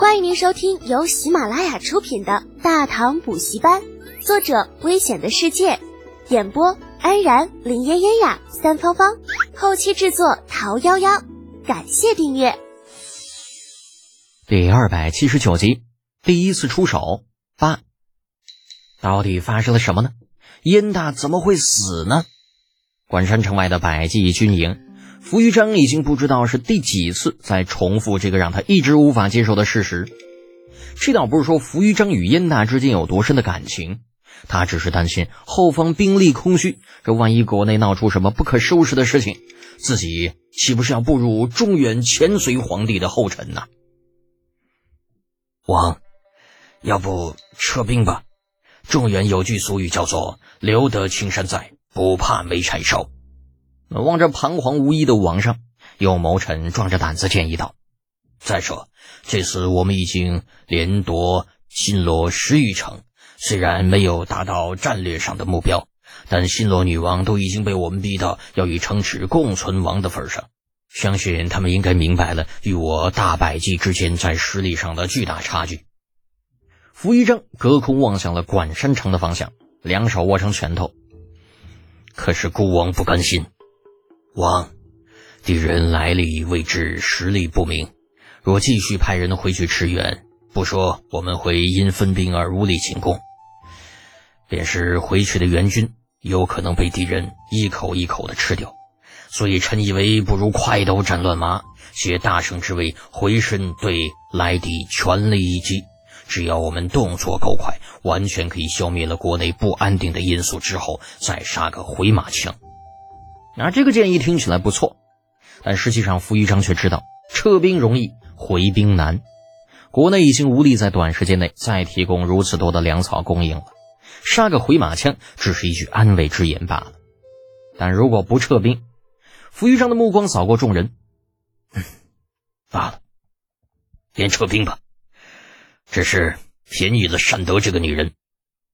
欢迎您收听由喜马拉雅出品的《大唐补习班》，作者：危险的世界，演播：安然、林嫣嫣呀、三芳芳，后期制作：桃夭夭。感谢订阅。第二百七十九集，第一次出手八，到底发生了什么呢？燕大怎么会死呢？关山城外的百济军营。福玉章已经不知道是第几次在重复这个让他一直无法接受的事实。这倒不是说福玉章与燕大之间有多深的感情，他只是担心后方兵力空虚，这万一国内闹出什么不可收拾的事情，自己岂不是要步入中原前隋皇帝的后尘呢？王，要不撤兵吧？中原有句俗语叫做“留得青山在，不怕没柴烧”。望着彷徨无依的王上，右谋臣壮着胆子建议道：“再说，这次我们已经连夺新罗十余城，虽然没有达到战略上的目标，但新罗女王都已经被我们逼到要与城池共存亡的份上。相信他们应该明白了与我大百济之间在实力上的巨大差距。”扶一正隔空望向了管山城的方向，两手握成拳头。可是孤王不甘心。王，敌人来历未知，实力不明。若继续派人回去驰援，不说我们会因分兵而无力进攻，便是回去的援军有可能被敌人一口一口的吃掉。所以臣以为，不如快刀斩乱麻，携大胜之威回身对来敌全力一击。只要我们动作够快，完全可以消灭了国内不安定的因素，之后再杀个回马枪。啊这个建议听起来不错，但实际上，傅玉章却知道撤兵容易，回兵难。国内已经无力在短时间内再提供如此多的粮草供应了，杀个回马枪只是一句安慰之言罢了。但如果不撤兵，傅玉章的目光扫过众人，嗯罢了，便撤兵吧。只是便宜了善德这个女人。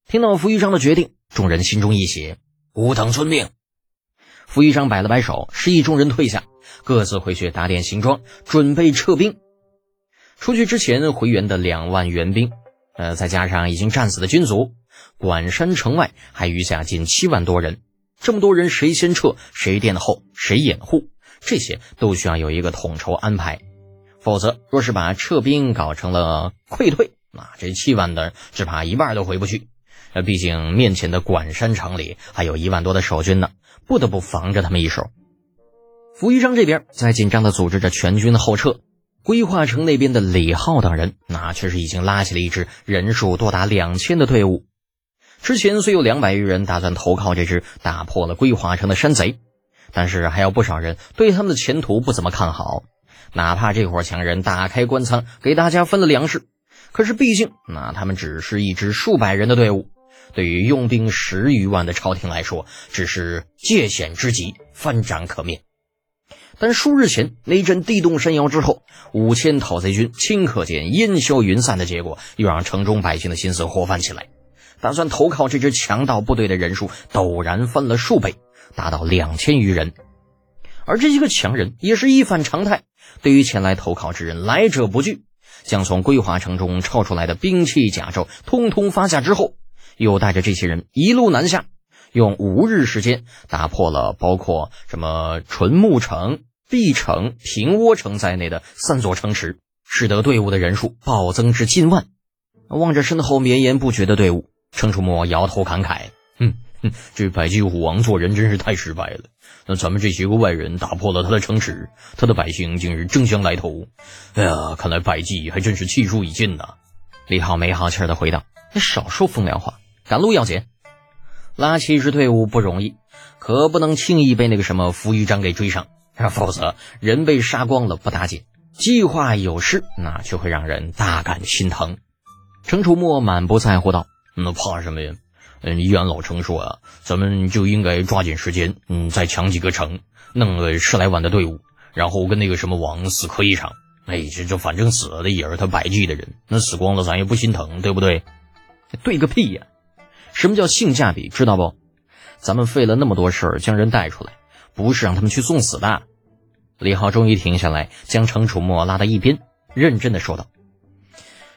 听到傅玉章的决定，众人心中一喜，吾等遵命。傅玉章摆了摆手，示意众人退下，各自回去打点行装，准备撤兵。出去之前回援的两万援兵，呃，再加上已经战死的军卒，管山城外还余下近七万多人。这么多人，谁先撤，谁殿后，谁掩护，这些都需要有一个统筹安排。否则，若是把撤兵搞成了溃退，那这七万的只怕一半都回不去。那，毕竟面前的管山城里还有一万多的守军呢。不得不防着他们一手。福一章这边在紧张的组织着全军的后撤，规划城那边的李浩等人那却是已经拉起了一支人数多达两千的队伍。之前虽有两百余人打算投靠这支打破了规划城的山贼，但是还有不少人对他们的前途不怎么看好。哪怕这伙强人打开官仓给大家分了粮食，可是毕竟那他们只是一支数百人的队伍。对于拥兵十余万的朝廷来说，只是借险之急，翻掌可灭。但数日前那阵地动山摇之后，五千讨贼军顷刻间烟消云散的结果，又让城中百姓的心思活泛起来。打算投靠这支强盗部队的人数陡然翻了数倍，达到两千余人。而这些个强人也是一反常态，对于前来投靠之人来者不拒，将从归华城中抄出来的兵器甲胄通通发下之后。又带着这些人一路南下，用五日时间打破了包括什么纯木城、碧城、平窝城在内的三座城池，使得队伍的人数暴增至近万。望着身后绵延不绝的队伍，程楚墨摇头感慨：“哼哼，这百济虎王做人真是太失败了。那咱们这些个外人打破了他的城池，他的百姓竟是争相来投。哎呀，看来百济还真是气数已尽呐。”李浩没好气儿的回道：“你少说风凉话。”赶路要紧，拉起一支队伍不容易，可不能轻易被那个什么扶余章给追上，否则人被杀光了不打紧，计划有失，那就会让人大感心疼。程楚墨满不在乎道：“那怕什么呀？嗯，依俺老程说啊，咱们就应该抓紧时间，嗯，再抢几个城，弄个十来万的队伍，然后跟那个什么王死磕一场。哎，这这反正死了的也是他百计的人，那死光了咱也不心疼，对不对？对个屁呀！”什么叫性价比？知道不？咱们费了那么多事儿将人带出来，不是让他们去送死的。李浩终于停下来，将程楚墨拉到一边，认真的说道：“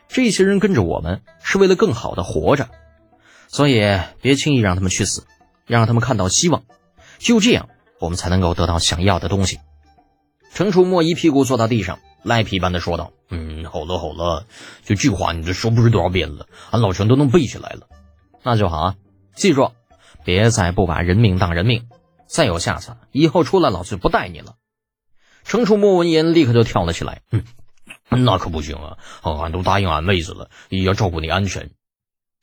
这些人跟着我们是为了更好的活着，所以别轻易让他们去死，让他们看到希望。就这样，我们才能够得到想要的东西。程楚墨一屁股坐到地上，赖皮般的说道：“嗯，好了好了，就这话你都说不知多少遍了，俺老程都能背起来了。那就好啊，记住，别再不把人命当人命。再有下次，以后出来老子就不带你了。”程楚墨闻言，立刻就跳了起来：“嗯。”那可不行啊！俺都答应俺妹子了，也要照顾你安全。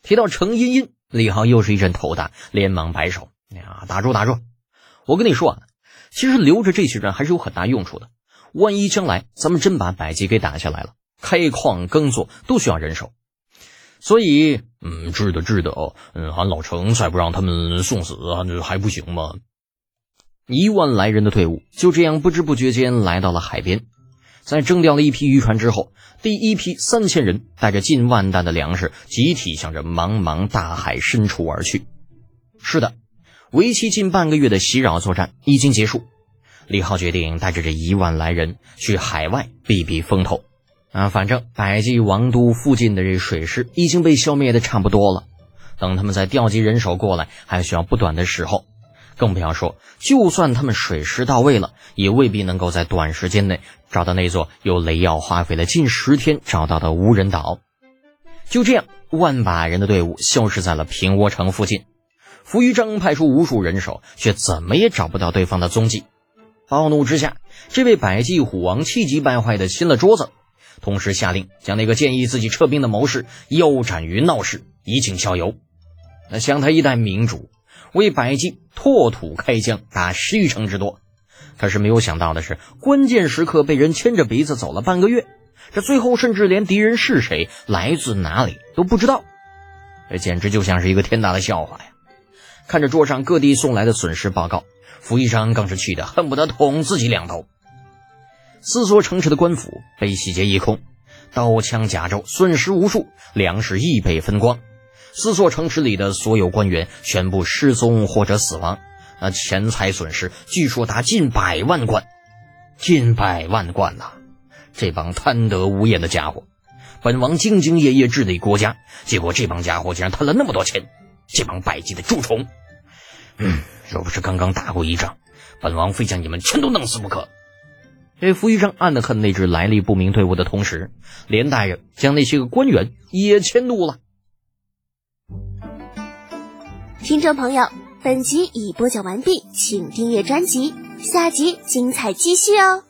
提到程茵茵，李浩又是一阵头大，连忙摆手：“呀，打住打住！我跟你说啊，其实留着这些人还是有很大用处的。万一将来咱们真把百济给打下来了，开矿耕作都需要人手。所以，嗯，知道知道。嗯，俺老程再不让他们送死，这还不行吗？”一万来人的队伍就这样不知不觉间来到了海边。在征调了一批渔船之后，第一批三千人带着近万担的粮食，集体向着茫茫大海深处而去。是的，为期近半个月的袭扰作战已经结束。李浩决定带着这一万来人去海外避避风头。啊，反正百济王都附近的这水师已经被消灭的差不多了，等他们再调集人手过来，还需要不短的时候。更不要说，就算他们水师到位了，也未必能够在短时间内找到那座由雷耀花费了近十天找到的无人岛。就这样，万把人的队伍消失在了平窝城附近。扶余章派出无数人手，却怎么也找不到对方的踪迹。暴怒之下，这位百济虎王气急败坏的掀了桌子，同时下令将那个建议自己撤兵的谋士腰斩于闹市，以儆效尤。那像他一代明主。为百济拓土开疆，达十余城之多。可是没有想到的是，关键时刻被人牵着鼻子走了半个月，这最后甚至连敌人是谁、来自哪里都不知道。这简直就像是一个天大的笑话呀！看着桌上各地送来的损失报告，傅一章更是气得恨不得捅自己两刀。四座城池的官府被洗劫一空，刀枪甲胄损失无数，粮食亦被分光。四座城池里的所有官员全部失踪或者死亡，那钱财损失据说达近百万贯，近百万贯呐！这帮贪得无厌的家伙，本王兢兢业业治理国家，结果这帮家伙竟然贪了那么多钱，这帮败绩的蛀虫！嗯，若不是刚刚打过一仗，本王非将你们全都弄死不可！这傅玉章暗恨那支来历不明队伍的同时，连带着将那些个官员也迁怒了。听众朋友，本集已播讲完毕，请订阅专辑，下集精彩继续哦。